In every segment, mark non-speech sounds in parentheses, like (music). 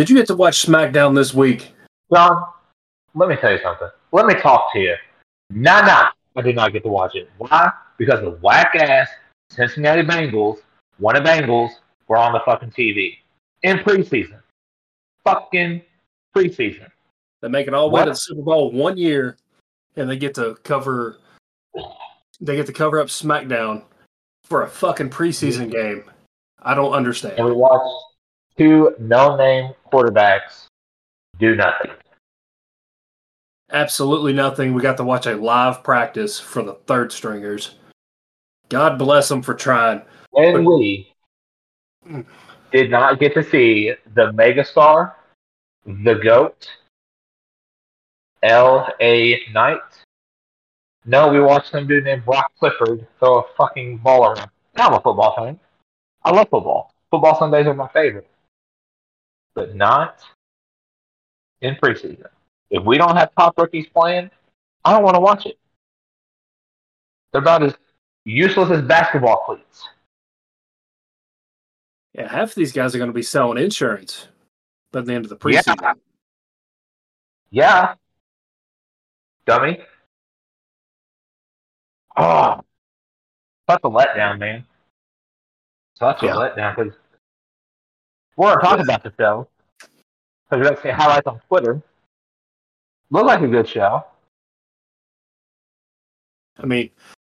did you get to watch SmackDown this week? John, let me tell you something. Let me talk to you. Nah, nah. I did not get to watch it. Why? Because the whack ass Cincinnati Bengals, one of Bengals, were on the fucking TV in preseason. Fucking preseason. They make it all the way to the Super Bowl one year, and they get to cover. They get to cover up SmackDown for a fucking preseason game. I don't And understand. we watched two no name quarterbacks do nothing. Absolutely nothing. We got to watch a live practice for the third stringers. God bless them for trying. And we did not get to see the megastar, the GOAT, L.A. Knight. No, we watched some dude named Brock Clifford throw a fucking ball around. I'm a football fan. I love football. Football Sundays are my favorite. But not in preseason. If we don't have top rookies playing, I don't want to watch it. They're about as useless as basketball cleats. Yeah, half of these guys are going to be selling insurance by the end of the preseason. Yeah. Dummy. Ah. Oh. Such a letdown, man. Such a letdown because to talk about the show. Because to see highlights on Twitter. Looked like a good show. I mean,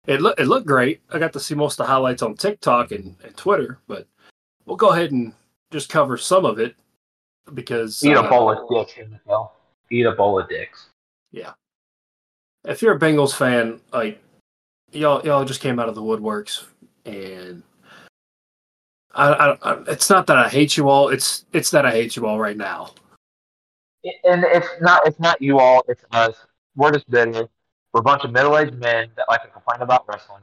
it looked it looked great. I got to see most of the highlights on TikTok and, and Twitter, but we'll go ahead and just cover some of it because Eat uh, a bowl of dicks in. Eat a bowl of dicks. Yeah. If you're a Bengals fan, like y'all y'all just came out of the woodworks, and I, I, I it's not that I hate you all. It's it's that I hate you all right now. And it's not it's not you all, it's us. We're just bitter. We're a bunch of middle aged men that like to complain about wrestling.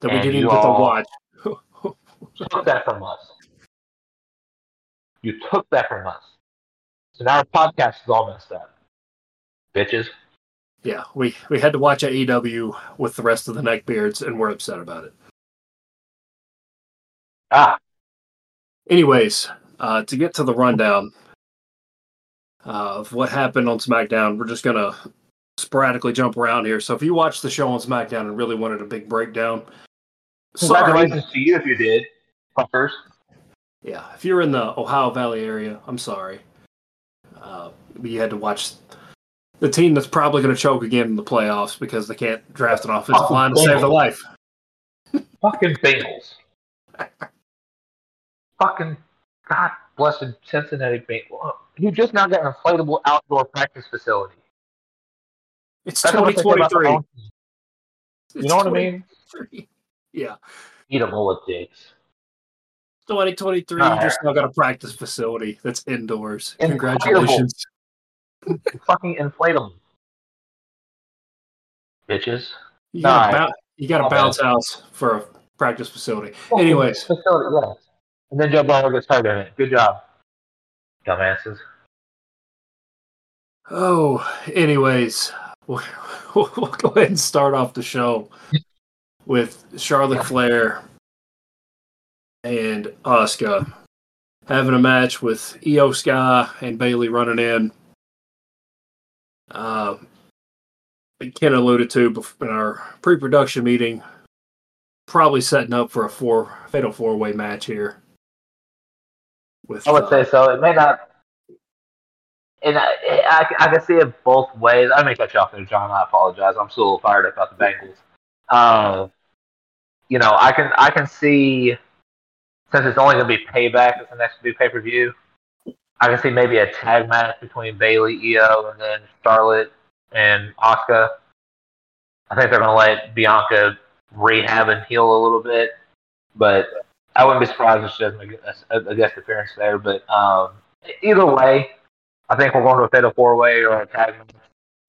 That we didn't even get to watch. You (laughs) took that from us. You took that from us. So now our podcast is all messed up. Bitches. Yeah, we we had to watch AEW with the rest of the neckbeards, and we're upset about it. Ah, Anyways, uh, to get to the rundown uh, of what happened on SmackDown, we're just gonna sporadically jump around here. So if you watched the show on SmackDown and really wanted a big breakdown, sorry. congratulations to you if you did. Fuckers. Yeah, if you're in the Ohio Valley area, I'm sorry. Uh, you had to watch the team that's probably going to choke again in the playoffs because they can't draft an offensive Oh, line to save their life. Fucking Bengals. (laughs) Fucking God blessed Cincinnati Bengals. You just now got an inflatable outdoor practice facility. It's That's what they say about their 2023. own team. You know what I mean? Yeah, Eat a of dicks. 2023. All You just now got a practice facility that's indoors. Inflatable. Congratulations. Fucking inflatable. Bitches. You got, a, Nah, bou- you got a bounce house for a practice facility. Anyways, facility, yes. And then Joe Burrow gets hurt in it. Good job, dumbasses. Oh, anyways, we'll, (laughs) we'll go ahead and start off the show with Charlotte Flair and Asuka having a match with Iyo Sky and Bayley running in. Uh, Ken alluded to in our pre-production meeting, probably setting up for a four fatal four-way match here. With I would uh, say so. It may not. And I, I, I can see it both ways. I may cut you off there, John. I apologize. I'm still a little fired up about the Bengals. Uh, you know, I can I can see since it's only going to be payback as the next big pay per view. I can see maybe a tag match between Bayley, Iyo, and then Charlotte and Asuka. I think they're going to let Bianca rehab and heal a little bit, but I wouldn't be surprised if she doesn't make a, a guest appearance there. But um, either way, I think we're going to a fatal four way or a tag match,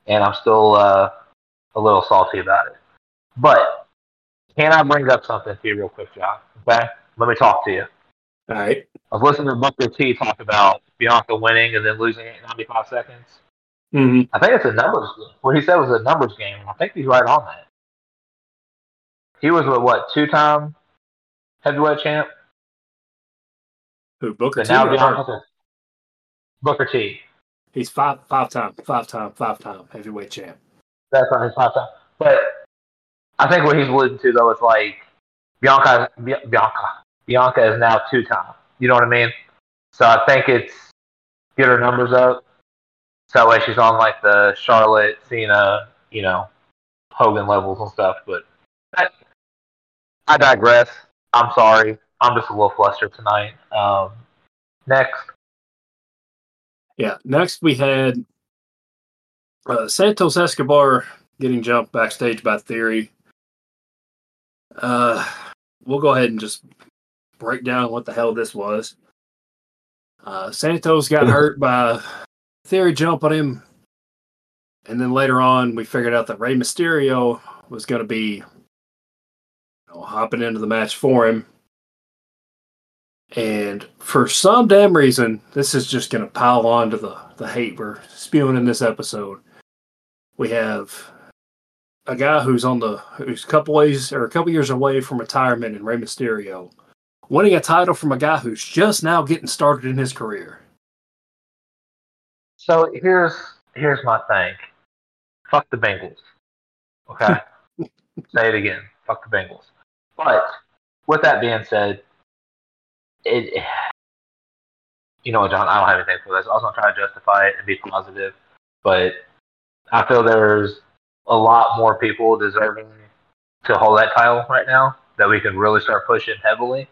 and I'm still uh, a little salty about it. But can I bring up something to you real quick, John? Okay, let me talk to you. all right. I was listening to Booker T talk about Bianca winning and then losing it in 95 seconds. hmm I think it's a numbers. Game. What he said was a numbers game. I think he's right on that. He was a what two time heavyweight champ. Who Booker T? now? Booker T. He's five five time five time five time heavyweight champ. That's on his top time. But I think what he's alluding to though is like Bianca, Bianca, Bianca is now two time. You know what I mean? So I think it's get her numbers up. So that way she's on like the Charlotte, Cena, you know, Hogan levels and stuff. But I digress. I'm sorry. I'm just a little flustered tonight. Um, next, Yeah. Next we had uh, Santos Escobar getting jumped backstage by Theory. Uh, we'll go ahead and just break down what the hell this was. Uh, Santos got (laughs) hurt by Theory jumping him, and then later on we figured out that Rey Mysterio was going to be you know, hopping into the match for him. And for some damn reason, this is just going to pile on to the, the hate we're spewing in this episode. We have a guy who's on the who's a couple ways or a couple years away from retirement in Rey Mysterio, winning a title from a guy who's just now getting started in his career. So here's here's my thing. Fuck the Bengals. Okay. (laughs) Say it again. Fuck the Bengals. But with that being said, it you know John, I don't have anything for this. I was gonna try to justify it and be positive, but I feel there's a lot more people deserving to hold that title right now that we can really start pushing heavily.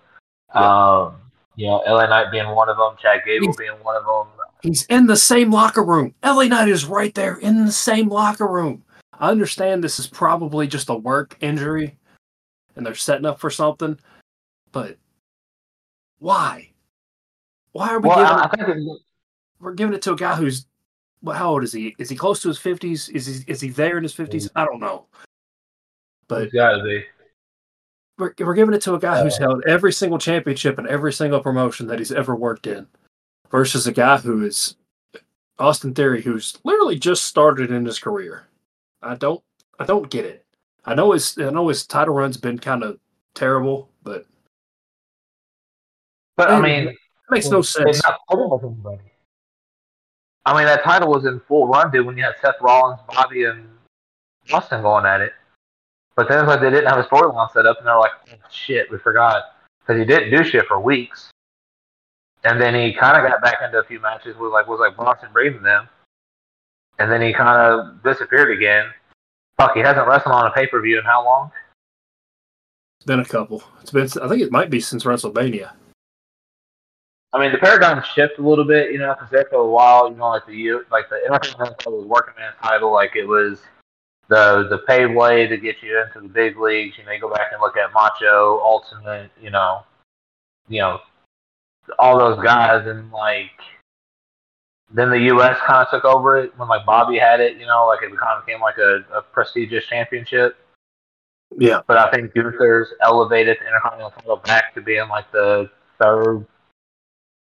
Um, you know, LA Knight being one of them, Chad Gable He's- being one of them. He's in the same locker room. LA Knight is right there in the same locker room. I understand this is probably just a work injury and they're setting up for something, but why? Why are we Well, giving I, I think we're giving it to a guy who's well, how old is he? Is he close to his fifties? Is he is he there in his fifties? I don't know. But it's gotta be. we're, we're giving it to a guy who's uh, held every single championship and every single promotion that he's ever worked in, versus a guy who is Austin Theory, who's literally just started in his career. I don't, I don't get it. I know his, I know his title run's been kind of terrible, but But I mean, it makes no sense. not putting with anybody. I mean, that title was in full run, dude, when you had Seth Rollins, Bobby, and Austin going at it. But then it's like they didn't have a storyline set up, and they're like, oh, shit, we forgot. Because he didn't do shit for weeks. And then he kind of got back into a few matches with, like, was like Reed and them. And then he kind of disappeared again. Fuck, he hasn't wrestled on a pay per view in how long? It's been a couple. It's been, I think it might be since WrestleMania. I mean, the paradigm shift a little bit, you know, because there for a while, you know, like the U- like the Intercontinental was working man title, like it was the the paid way to get you into the big leagues. You know, you go back and look at Macho, Ultimate, you know, you know, all those guys, and like then the U.S. kind of took over it when like Bobby had it, you know, like it kind of became like a, a prestigious championship. Yeah, But I think Gunther's elevated the Intercontinental title back to being like the third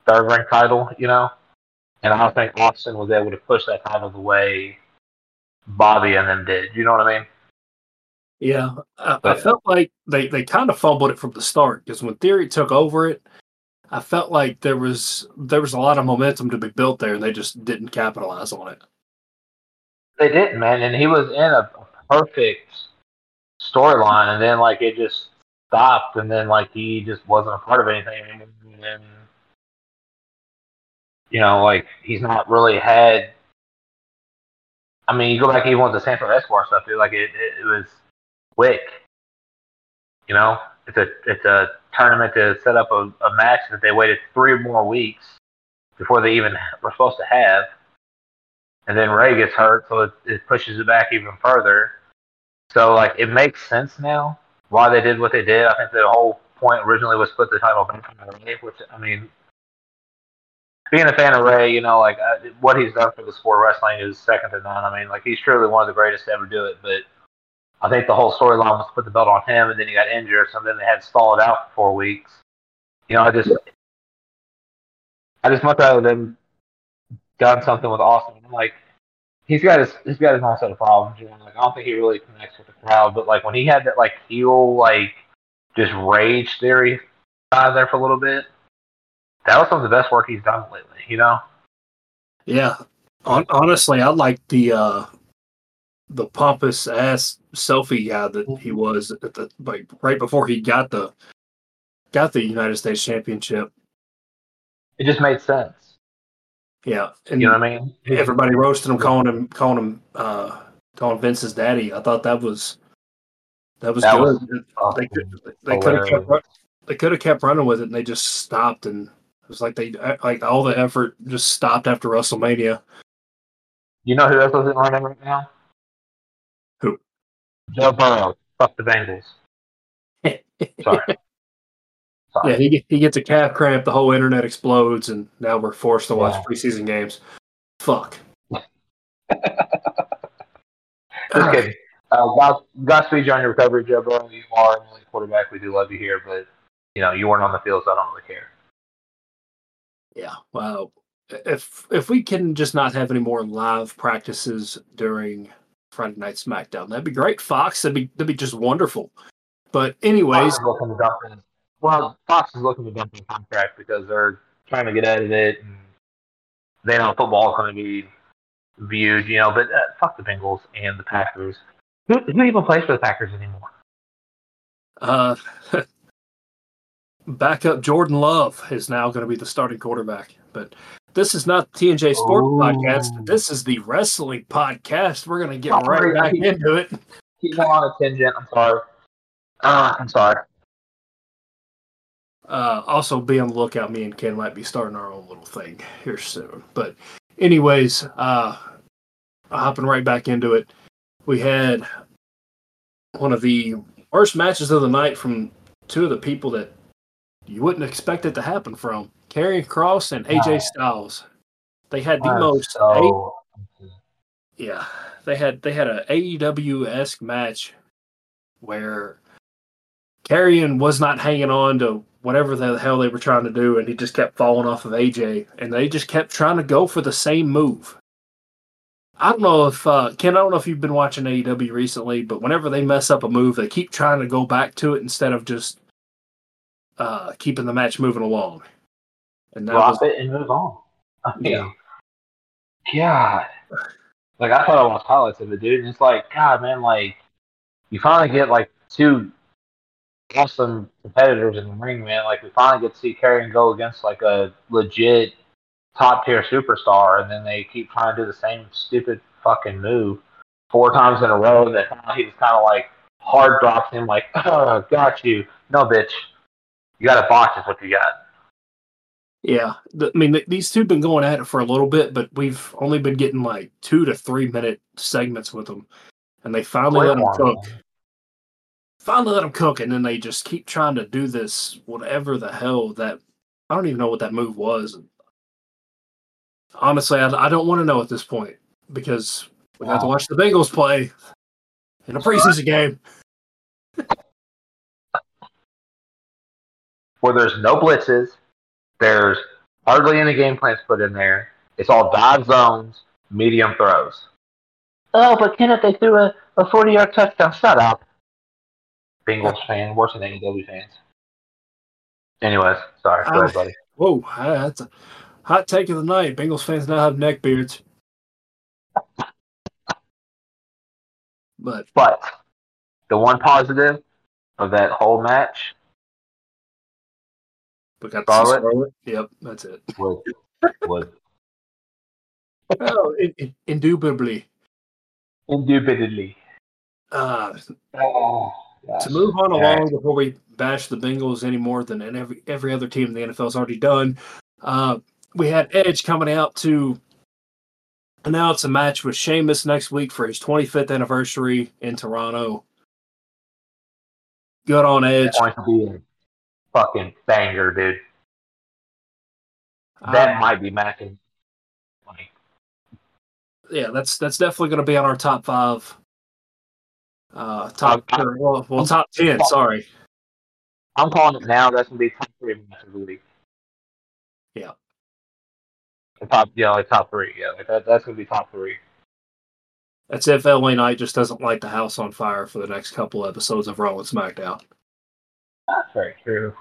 third ranked title, you know. And I don't think Austin was able to push that title the way Bobby and them did. You know what I mean? Yeah, I, I felt like they, they kind of fumbled it from the start because when Theory took over it, I felt like there was there was a lot of momentum to be built there, and they just didn't capitalize on it. They didn't, man. And he was in a perfect storyline, and then like it just stopped, and then like he just wasn't a part of anything. And you know, like he's not really had. I mean, you go back even with the Santos Escobar stuff, dude. Like it, it, it was quick. You know, it's a it's a tournament to set up a, a match that they waited three more weeks before they even were supposed to have and then Rey gets hurt, so it, it pushes it back even further. So like it makes sense now why they did what they did. I think the whole point originally was split the title back from Rey, which I mean, being a fan of Rey, you know, like uh, what he's done for the sport of wrestling is second to none. I mean, like he's truly one of the greatest to ever do it. But I think the whole storyline was to put the belt on him, and then he got injured, so then they had to stall it out for four weeks. You know, I just, I just much rather them done something with Austin. Like, he's got his he's got his own set of problems. You know? Like I don't think he really connects with the crowd. But like when he had that like heel like just rage theory uh, there for a little bit, that was some of the best work he's done lately. You know. Yeah. Honestly, I like the uh the pompous ass selfie guy that he was at the like right before he got the got the United States Championship. It just made sense. Yeah, and You know what I mean? everybody roasting him, calling him calling him uh calling Vince's daddy. I thought that was that was That good. was they could they could have kept they could have kept running with it, and they just stopped. And it was like they like all the effort just stopped after WrestleMania. You know who else isn't running right now? Joe Burrow. Fuck the Bengals. (laughs) Sorry. Sorry. Yeah, he he gets a calf cramp, the whole internet explodes, and now we're forced to watch Yeah. preseason games. Fuck. Just kidding. Uh, God, Godspeed you on your recovery, Joe Burrow. You are an elite quarterback. We do love you here, but you know you weren't on the field, so I don't really care. Yeah. Well, If if we can just not have any more live practices during Friday Night SmackDown, that'd be great. Fox, that'd be that'd be just wonderful. But anyways, Fox to dump. Well, Fox is looking to dump in contract because they're trying to get out of it, and they know football is going to be viewed. You know, but uh, fuck the Bengals and the Packers. Who, who even plays for the Packers anymore? uh, (laughs) backup Jordan Love is now going to be the starting quarterback. But this is not the TNJ Sports. Podcast. This is the wrestling podcast. We're going to get Sorry. right back into it. Keep on a tangent. I'm sorry. Uh, I'm sorry. Uh, also, be on the lookout. Me and Ken might be starting our own little thing here soon. But, anyways, uh, hopping right back into it, we had one of the worst matches of the night from two of the people that you wouldn't expect it to happen from Karrion Cross and AJ. Styles. They had the most so- yeah, they had they had a AEW esque match where Karrion was not hanging on to whatever the hell they were trying to do, and he just kept falling off of AJ, and they just kept trying to go for the same move. I don't know if uh, Ken, I don't know if you've been watching AEW recently, but whenever they mess up a move, they keep trying to go back to it instead of just uh, keeping the match moving along. And that was, drop it and move on. (laughs) I mean, Yeah. God. Like I thought I was highlights of it, dude, and it's like, God, man, like you finally get like two awesome competitors in the ring, man. Like we finally get to see Karrion go against like a legit top tier superstar, and then they keep trying to do the same stupid fucking move four times in a row. That he just kind of like hard drops him, like, (laughs) oh, got you. No, bitch, you got a box is what you got. Yeah, I mean these two have been going at it for a little bit, but we've only been getting like two to three minute segments with them, and they finally let them cook. Finally let them cook, and then they just keep trying to do this whatever the hell that I don't even know what that move was. Honestly, I, I don't want to know at this point because we got to watch the Bengals play in a preseason game. where there's no blitzes, there's hardly any game plans put in there. It's all dive zones, medium throws. Oh, but Kenneth, they threw a, a 40 yard touchdown. Shut up. Bengals fan, worse than AEW fans. Anyways, sorry. Go ahead, oh. buddy. Whoa, that's a hot take of the night. Bengals fans now have neck beards, but But the one positive of that whole match we got Scarlet? Scarlet. Yep, that's it. (laughs) was Oh, in, in, indubitably. indubitably. Uh, Oh, gosh. to move on along right. before we bash the Bengals any more than and every every other team in the NFL has already done, uh, we had Edge coming out to announce a match with Sheamus next week for his 25th anniversary in Toronto. Good on Edge. Fucking banger, dude. That Uh, might be matching. Like, yeah, that's that's definitely going to be on our top five. Uh, top or, well, well, top ten. Sorry. I'm calling it now. That's gonna be top three of the week. Yeah. The top, yeah, like top three. Yeah, like that, that's gonna be top three. That's if LA Knight just doesn't light the house on fire for the next couple episodes of Raw and SmackDown. That's very true.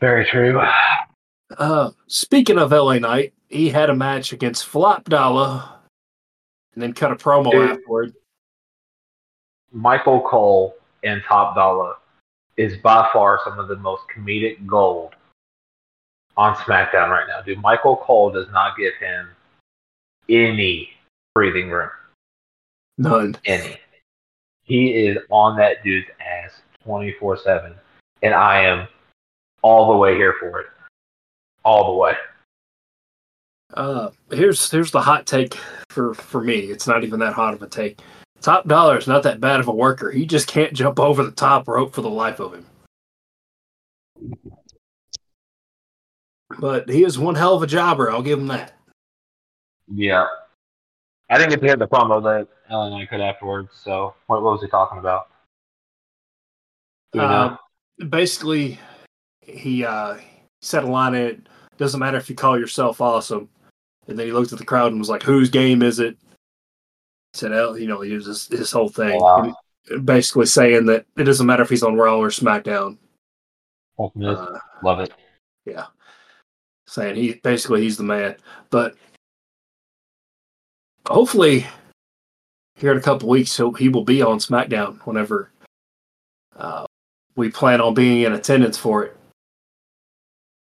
Very true. Uh, speaking of LA Knight, he had a match against Flop Dollar and then cut a promo Dude. afterward. Michael Cole and Top Dolla is by far some of the most comedic gold on SmackDown right now. Dude, Michael Cole does not give him any breathing room. None. Any. He is on that dude's ass 24 7. And I am all the way here for it. All the way. Uh, here's here's the hot take for for me. It's not even that hot of a take. Top Dolla is not that bad of a worker. He just can't jump over the top rope for the life of him. But he is one hell of a jobber. I'll give him that. Yeah. I didn't get to hear the promo that LA Knight cut afterwards. So, what, what was he talking about? Do we know? Uh, basically, he uh, said a line in it. Doesn't matter if you call yourself awesome. And then he looked at the crowd and was like, "Whose game is it?" He Said, "El," you know, he was his, his whole thing, Wow. basically saying that it doesn't matter if he's on Raw or SmackDown. Uh, Love it. yeah, saying he basically he's the man. But hopefully, here in a couple weeks, he'll, he will be on SmackDown whenever uh, we plan on being in attendance for it.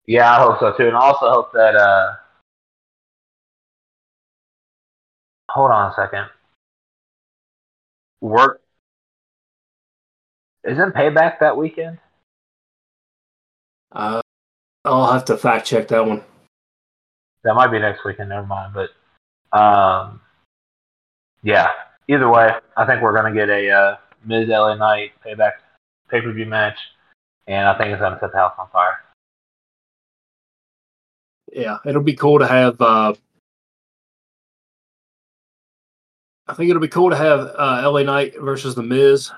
Yeah, I hope so too. And I also hope that uh hold on a second. Work isn't payback that weekend? Uh, I'll have to fact check that one. That might be next weekend, never mind. But um yeah. Either way, I think we're gonna get a uh Miz LA Knight payback pay per view match and I think it's gonna set the house on fire. Yeah, it'll be cool to have. Uh, I think it'll be cool to have uh, LA Knight versus The Miz.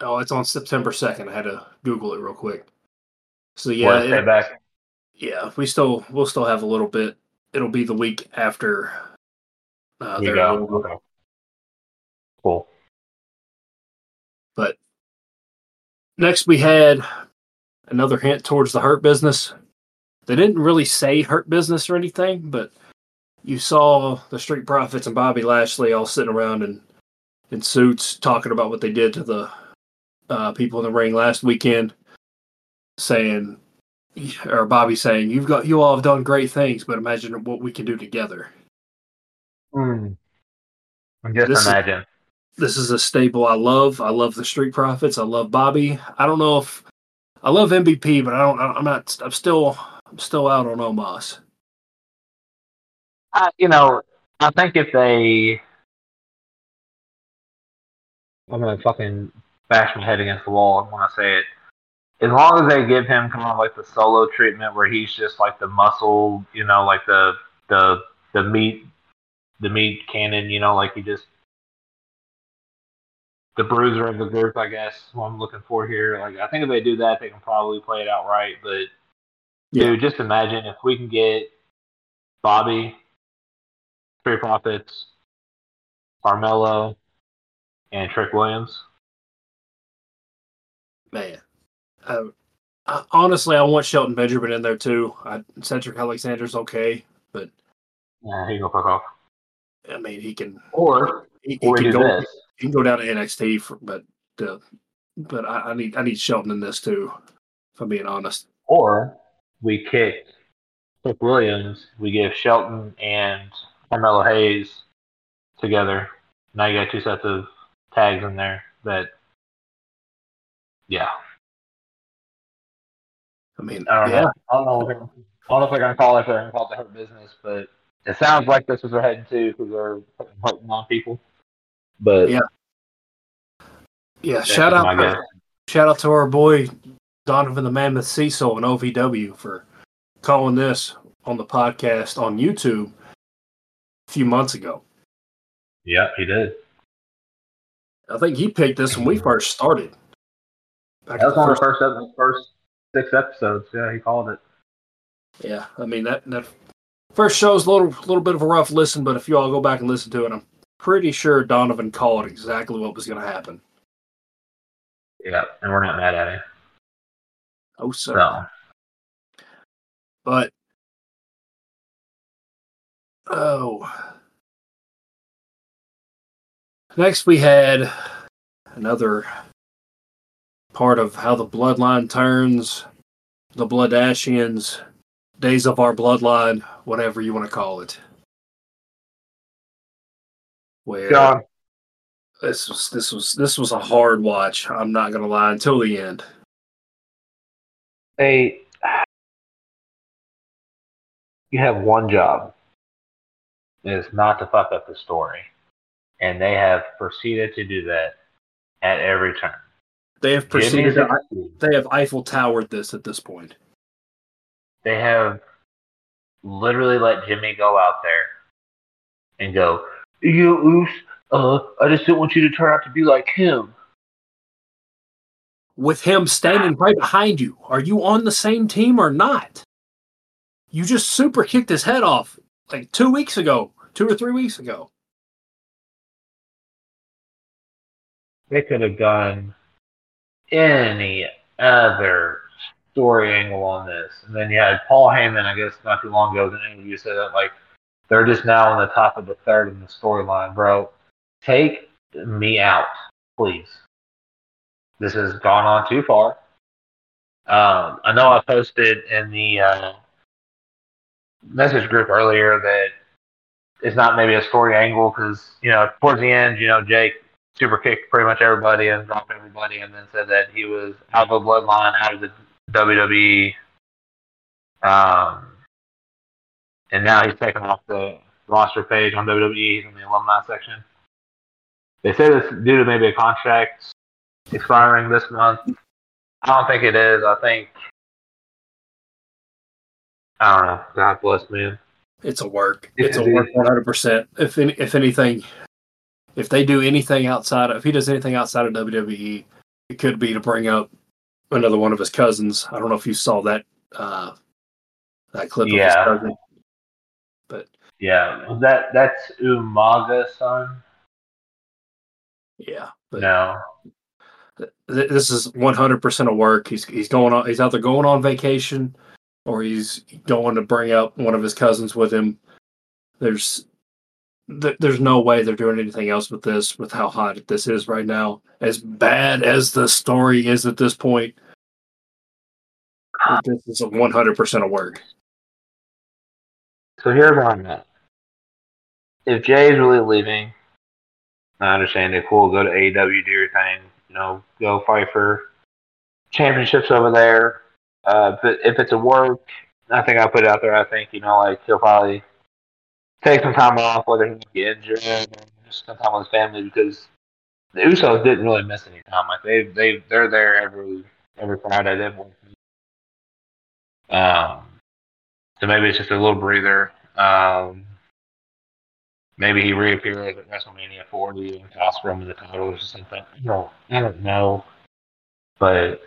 Oh, it's on September second. I had to Google it real quick. So yeah, it- payback. yeah, we still we'll still have a little bit. It'll be the week after. Uh, You go. Okay. Cool. But next we had another hint towards the Hurt Business. They didn't really say Hurt Business or anything, but you saw the Street Profits and Bobby Lashley all sitting around in in suits talking about what they did to the uh, people in the ring last weekend, saying or Bobby saying, "You've got you all have done great things, but imagine what we can do together." Mm. Just This is- this is a stable I love. I love the Street Profits. I love Bobby. I don't know if I love MVP, but I don't. I'm not. I'm still. I'm still out on Omos. Uh, you know, I think if they, I'm gonna fucking bash my head against the wall when I say it. As long as they give him kind of like the solo treatment where he's just like the muscle, you know, like the the the meat, the meat cannon, you know, like he just the bruiser of the group, I guess. What I'm looking for here, like I think if they do that, they can probably play it out right. But Yeah. dude, just imagine if we can get Bobby, Street Profits, Carmelo, and Trick Williams. Man, uh, I, honestly, I want Shelton Benjamin in there too. I, Cedric Alexander's okay, but Yeah, he can fuck off. I mean, he can. Or He, he or can do go. this. Can go down to NXT, for, but uh, but I, I need I need Shelton in this too. If I'm being honest. Or we kick Trick Williams. We give Shelton and Carmelo Hayes together. Now you got two sets of tags in there. That yeah. I mean, I don't yeah, know. I don't know. They're, I don't know if they're gonna call it. If they're gonna call it the hurt business, but it sounds like this is they're heading to because they're putting hurting on people. But Yeah. yeah. Shout out, my shout out to our boy Donovan the Mammoth Cecil and OVW for calling this on the podcast on YouTube a few months ago. Yeah, he did. I think he picked this when we mm-hmm. first started. Back That at was the one of first- the first, first six episodes. Yeah, he called it. Yeah, I mean that that first show's a little little bit of a rough listen, but if you all go back and listen to it, I'm pretty sure Donovan called exactly what was going to happen. Yeah, and we're not mad at him. Oh, sir. So But oh, next we had another part of how the bloodline turns, the Bloodashians, days of our bloodline, whatever you want to call it. Where John, this was this was this was a hard watch. I'm not gonna lie until the end. they (sighs) you have one job is not to fuck up the story. And they have proceeded to do that at every turn. They have proceeded. To, they have Eiffel Towered this at this point. they have literally let Jimmy go out there and go, you know, Oos, uh, I just didn't want you to turn out to be like him. with him standing right behind you. Are you on the same team or not? You just super kicked his head off like two weeks ago, two or three weeks ago. They could have done any other story angle on this. And then you had Paul Heyman, I guess, not too long ago, in an interview said that, like, they're just now on the top of the third in the storyline, bro. Take me out, please. This has gone on too far. Um, I know I posted in the uh, message group earlier that it's not maybe a story angle because, you know, towards the end, you know, Jey super kicked pretty much everybody and dropped everybody, and then said that he was out of the bloodline, out of the WWE, um, and now he's taken off the roster page on WWE. He's in the alumni section. They say this due to maybe a contract expiring this month. I don't think it is. I think I don't know. God bless man. It's a work. It's a work, one hundred percent. If any, if anything, if they do anything outside of, if he does anything outside of WWE, it could be to bring up another one of his cousins. I don't know if you saw that uh, that clip Yeah. of his cousin, but Yeah, that that's Umaga's son. yeah, No, th- this is 100% of work. He's he's going on. He's either going on vacation or he's going to bring up one of his cousins with him. There's th- there's no way they're doing anything else with this. With how hot this is right now, as bad as the story is at this point, this is 100% of work. So here's where I'm at. If Jey is really leaving, I understand it. Cool, go to AEW, do your thing. You know, go fight for championships over there. Uh, but if it's a work, I think I put it out there. I think you know, like he'll probably take some time off, whether he get injured or just spend time with his family because the Usos didn't really miss any time. Like they they they're there every every Friday. They've won. Um, so maybe it's just a little breather. Um, maybe he reappears at WrestleMania 40 and costs Roman the title or something. No, I don't know. But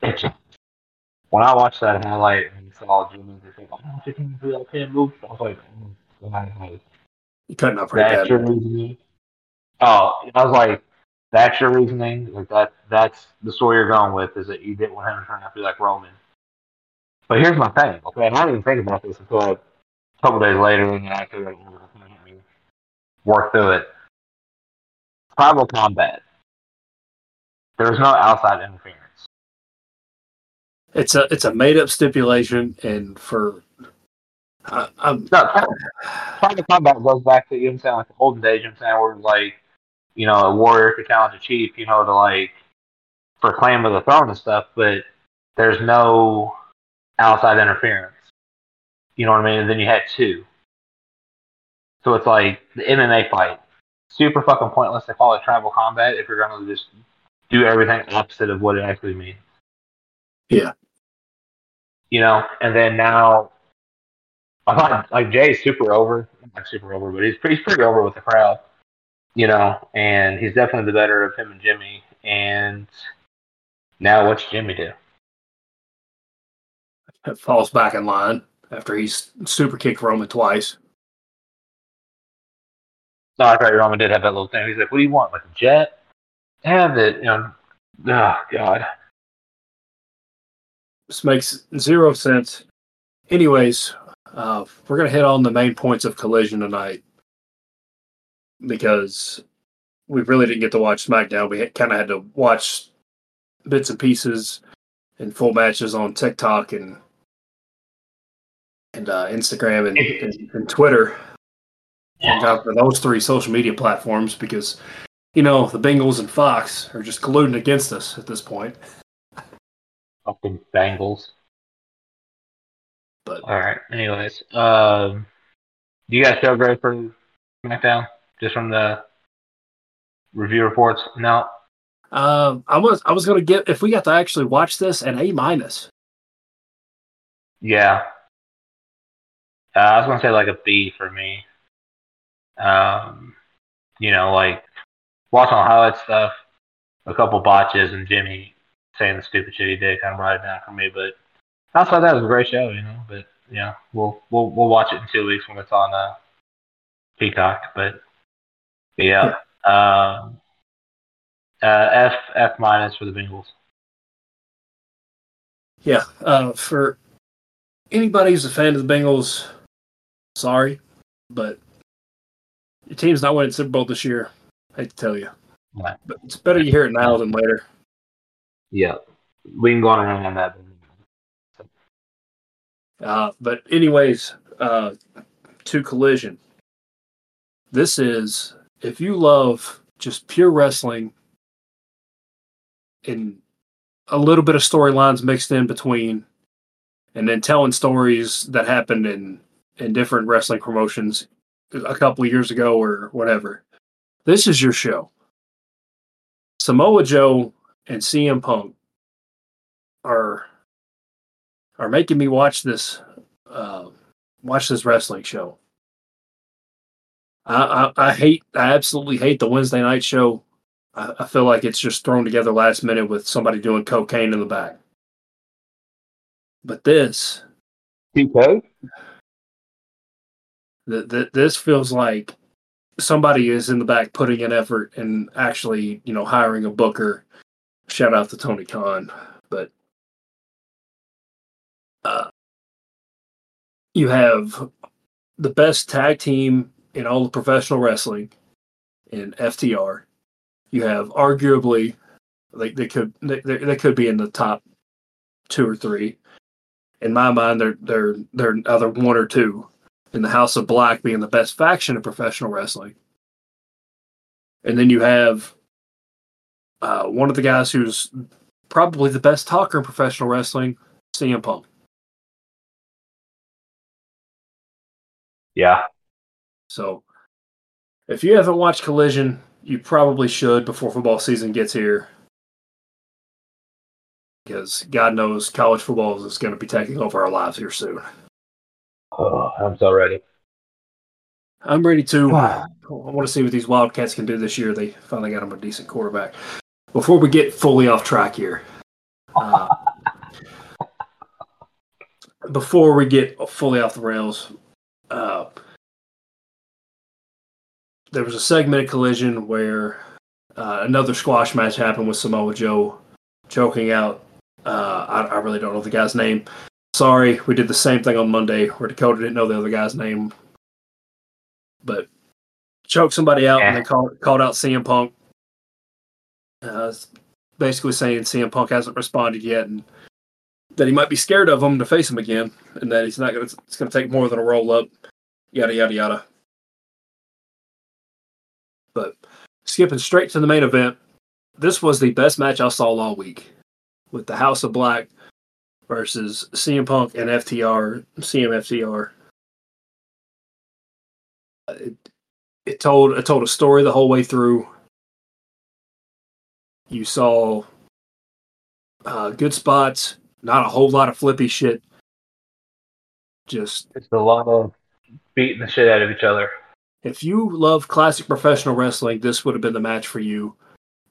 when I watched that highlight and saw Jimmy, I think, oh, I can be like him move. I was like, oh, God, like, You cutting up pretty that's bad. your reasoning. Oh, I was like, that's your reasoning. Like that, that's the story you're going with is that you didn't want him to turn out to be like Roman. But here's my thing, okay? And I didn't even think about this until a couple days later, and I could like, work through it. Tribal combat. There's no outside interference. It's a it's a made up stipulation, and for I, I'm No, tribal combat goes back to you know what I'm saying, like the olden days. You know what I'm saying, where like, you know, a warrior could challenge a chief, you know, to like for claim of the throne and stuff. But there's no outside interference. You know what I mean? And then you had two. So it's like the MMA fight. Super fucking pointless to call it tribal combat if you're gonna just do everything opposite of what it actually means. Yeah. You know, and then now I thought like Jey's super over. Not super over, but he's pretty, he's pretty over with the crowd. You know, and he's definitely the better of him and Jimmy. And now what's Jimmy do? It falls back in line after he's super kicked Roman twice. No, I thought Roman did have that little thing. He's like, "What do you want? Like a jet?" Have it." you know, oh, God. This makes zero sense. Anyways, uh, we're going to hit on the main points of Collision tonight because we really didn't get to watch SmackDown. We kind of had to watch bits and pieces and full matches on TikTok and and uh, Instagram and, and, and Twitter. For those three social media platforms because you know the Bengals and Fox are just colluding against us at this point. Fucking Bengals. But All right. Anyways, um, do you guys feel great for SmackDown? Just from the review reports? No. um, I was I was gonna get if we got to actually watch this an A minus. Yeah. Uh, I was gonna say like a B for me. Um, you know, like watching all the highlight stuff, a couple botches, and Jimmy saying the stupid shit he did kind of brought it down for me. But outside that, was a great show, you know. But yeah, we'll we'll we'll watch it in two weeks when it's on uh, Peacock. But, but yeah, um, uh, F F minus for the Bengals. Yeah, uh, for anybody who's a fan of the Bengals, sorry, but your team's not winning Super Bowl this year. I hate to tell you, Right. but it's better you hear it now than later. Yeah, we can go on and on that. Uh, but anyways, uh, to collision. This is if you love just pure wrestling and a little bit of storylines mixed in between, and then telling stories that happened in in different wrestling promotions a couple years ago or whatever. This is your show. Samoa Joe and CM Punk are are making me watch this uh, watch this wrestling show. I, I I hate I absolutely hate the Wednesday night show. I, I feel like it's just thrown together last minute with somebody doing cocaine in the back. But this TK? Th- th- this feels like somebody is in the back putting an effort and actually you know hiring a booker. Shout out to Tony Khan, but uh, you have the best tag team in all of professional wrestling in FTR. You have arguably like they could they, they they could be in the top two or three. In my mind, they're they're they're either one or two. In the House of Black being the best faction of professional wrestling, and then you have uh, one of the guys who's probably the best talker in professional wrestling, CM Punk. Yeah. So, if you haven't watched Collision, you probably should before football season gets here. Because God knows college football is going to be taking over our lives here soon. Oh, I'm so ready. I'm ready to. I want to see what these Wildcats can do this year. They finally got them a decent quarterback. Before we get fully off track here, uh, (laughs) before we get fully off the rails, uh, there was a segment of collision where uh, another squash match happened with Samoa Joe choking out. Uh, I, I really don't know the guy's name. Sorry, we did the same thing on Monday where Dakota didn't know the other guy's name, but choked somebody out and then called, called out CM Punk. Uh, basically saying CM Punk hasn't responded yet and that he might be scared of him to face him again and that he's not going to, it's going to take more than a roll up, yada, yada, yada. But skipping straight to the main event, this was the best match I saw all week with the House of Black versus CM Punk and FTR, CM FTR. It, it told it told a story the whole way through. You saw uh, good spots, not a whole lot of flippy shit. Just It's a lot of beating the shit out of each other. if you love classic professional wrestling, this would have been the match for you.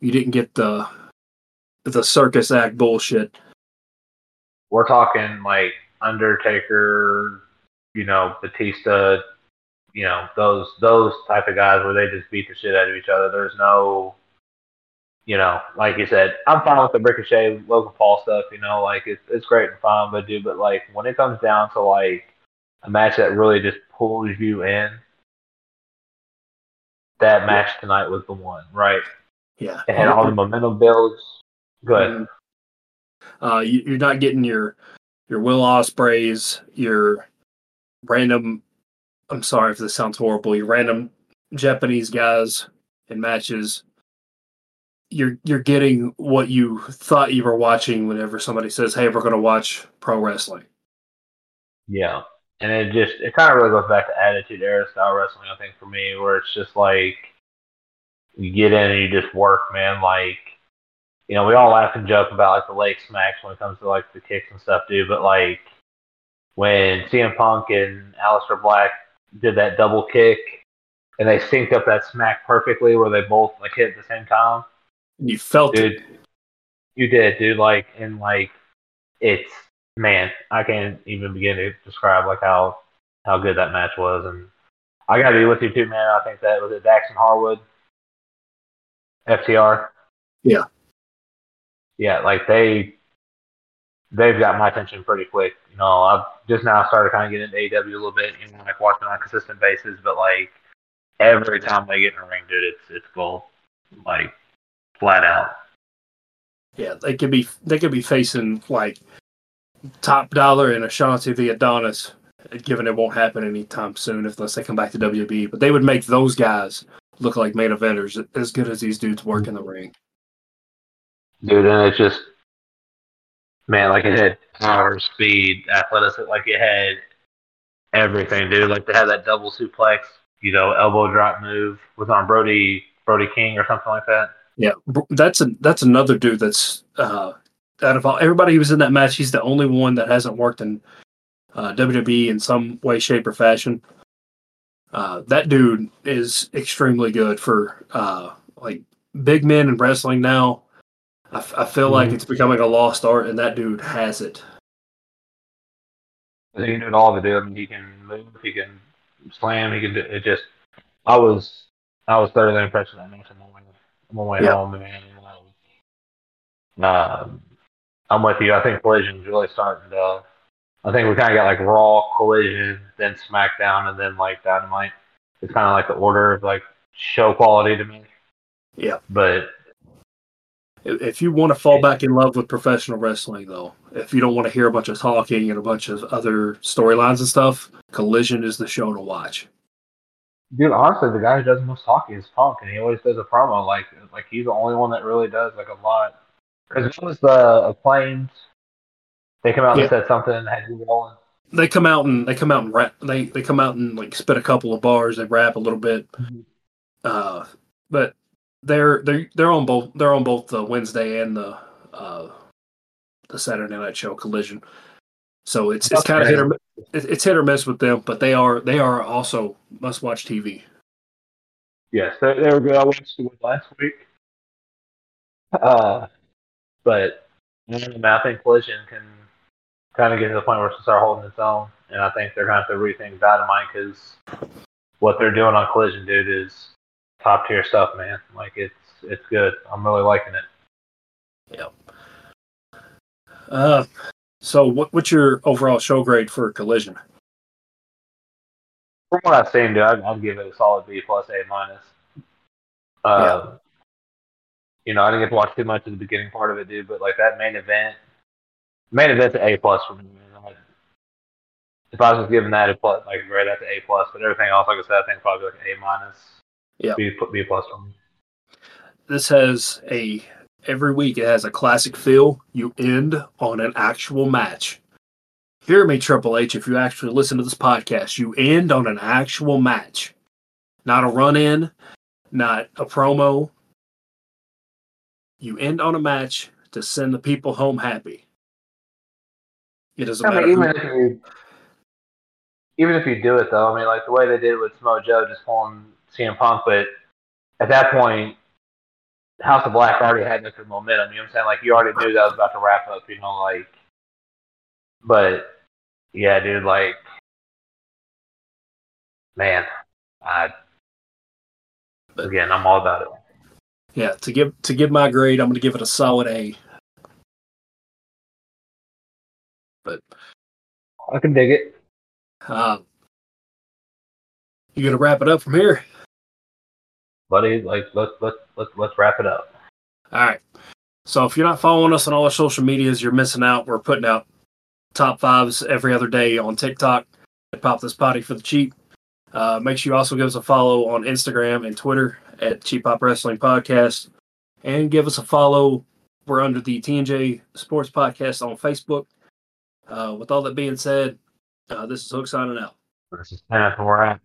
You didn't get the the circus act bullshit. We're talking like Undertaker, you know, Batista, you know, those those type of guys where they just beat the shit out of each other. There's no you know, like you said, I'm fine with the Ricochet, Logan Paul stuff. You know, like it's it's great and fine, but dude, but like when it comes down to like a match that really just pulls you in, that match tonight was the one, right? Yeah. It had all the momentum builds. Good. Uh, you, you're not getting your your Will Ospreays, your random. I'm sorry if this sounds horrible. Your random Japanese guys in matches. You're you're getting what you thought you were watching whenever somebody says, "Hey, we're going to watch pro wrestling." Yeah, and it just it kind of really goes back to Attitude Era style wrestling. I think for me, where it's just like you get in and you just work, man. Like you know, we all laugh and joke about like the leg smacks when it comes to like the kicks and stuff, dude. But like when CM Punk and Aleister Black did that double kick and they synced up that smack perfectly where they both like hit at the same time. You felt dude, it. You did, dude. Like and like it's man, I can't even begin to describe like how how good that match was and I gotta be with you too, man. I think that was it Dax and Harwood. FTR. Yeah yeah, like they they've got my attention pretty quick. You know, I've just now started kind of getting into AEW a little bit, know, like watching on a consistent basis. But like every time they get in a ring, dude, it's it's gold, like flat out. Yeah, they could be they could be facing like Top Dolla and Ashante Thee Adonis, given it won't happen anytime soon unless they come back to WB. But they would make those guys look like main eventers as good as these dudes work in the ring dude. And it's just, man, like it had power, speed, athleticism, like it had everything, dude. Like they had that double suplex, you know, elbow drop move was on Brody Brody King or something like that. Yeah, that's a that's another dude that's uh, out of all everybody who was in that match, he's the only one that hasn't worked in uh, WWE in some way, shape, or fashion. Uh, that dude is extremely good for uh, like big men in wrestling now. I, f- I feel mm-hmm. like it's becoming a lost art, and that dude has it. He can do it all the dude. I mean, he can move, he can slam, he can do it. Just, I was, I was thoroughly impressed with that match on my way, on my way yep. home, man. Um, I'm with you. I think Collision's really starting to. I think we kind of got like Raw, Collision, then SmackDown, and then like Dynamite. It's kind of like the order of like show quality to me. Yeah. But if you want to fall back in love with professional wrestling, though, if you don't want to hear a bunch of talking and a bunch of other storylines and stuff, Collision is the show to watch. Dude, honestly, the guy who does most talking is Punk, and he always does a promo. Like, like he's the only one that really does like a lot. Because it was the acclaimed. They come out yeah. and said something and had you rolling. They come out and they come out and rap. They they come out and like spit a couple of bars. They rap a little bit. Mm-hmm. Uh, but they're they they're on both they're on both the Wednesday and the uh, the Saturday night show Collision. So it's it's kind of hit or it's hit or miss with them, but they are they are also must watch TV. Yes, they, they were good. I watched it last week. Uh, but I think Collision can kind of get to the point where it's start holding its own, and I think they're going to have to rethink Dynamite because what they're doing on Collision, dude, is top tier stuff, man. Like it's it's good. I'm really liking it. Yeah. Uh, so what what's your overall show grade for Collision? From what I've seen, dude, I'd, I'd give it a solid B plus A minus. Uh, yeah. You know, I didn't get to watch too much of the beginning part of it, dude, but like that main event, main event's an A plus for me. If I was just giving that a plus, like grade that's an A plus, but everything else, like I said, I think probably like an A minus. Yeah. B, B plus one. This has a every week it has a classic feel. You end on an actual match. Hear me, Triple H, if you actually listen to this podcast, you end on an actual match. Not a run in, not a promo. You end on a match to send the people home happy. It doesn't I mean, even if you even if you do it though, I mean like the way they did it with Samoa Joe just pulling CM Punk, but at that point, House of Black already had Mr. Momentum. You know what I'm saying? Like you already knew that was about to wrap up. You know, like, but yeah, dude, like, man, I again, I'm all about it. yeah, to give to give my grade, I'm going to give it a solid A. But I can dig it. uh, you going to wrap it up from here? Buddy. Like let's let's let's let's wrap it up. All right. So if you're not following us on all our social medias, you're missing out. We're putting out top fives every other day on TikTok. Pop this potty for the cheap. Uh, make sure you also give us a follow on Instagram and Twitter at Cheap Pop Wrestling Podcast, and give us a follow. We're under the TNJ Sports Podcast on Facebook. Uh, with all that being said, uh, this is Hook signing out. This is Kenneth, we're at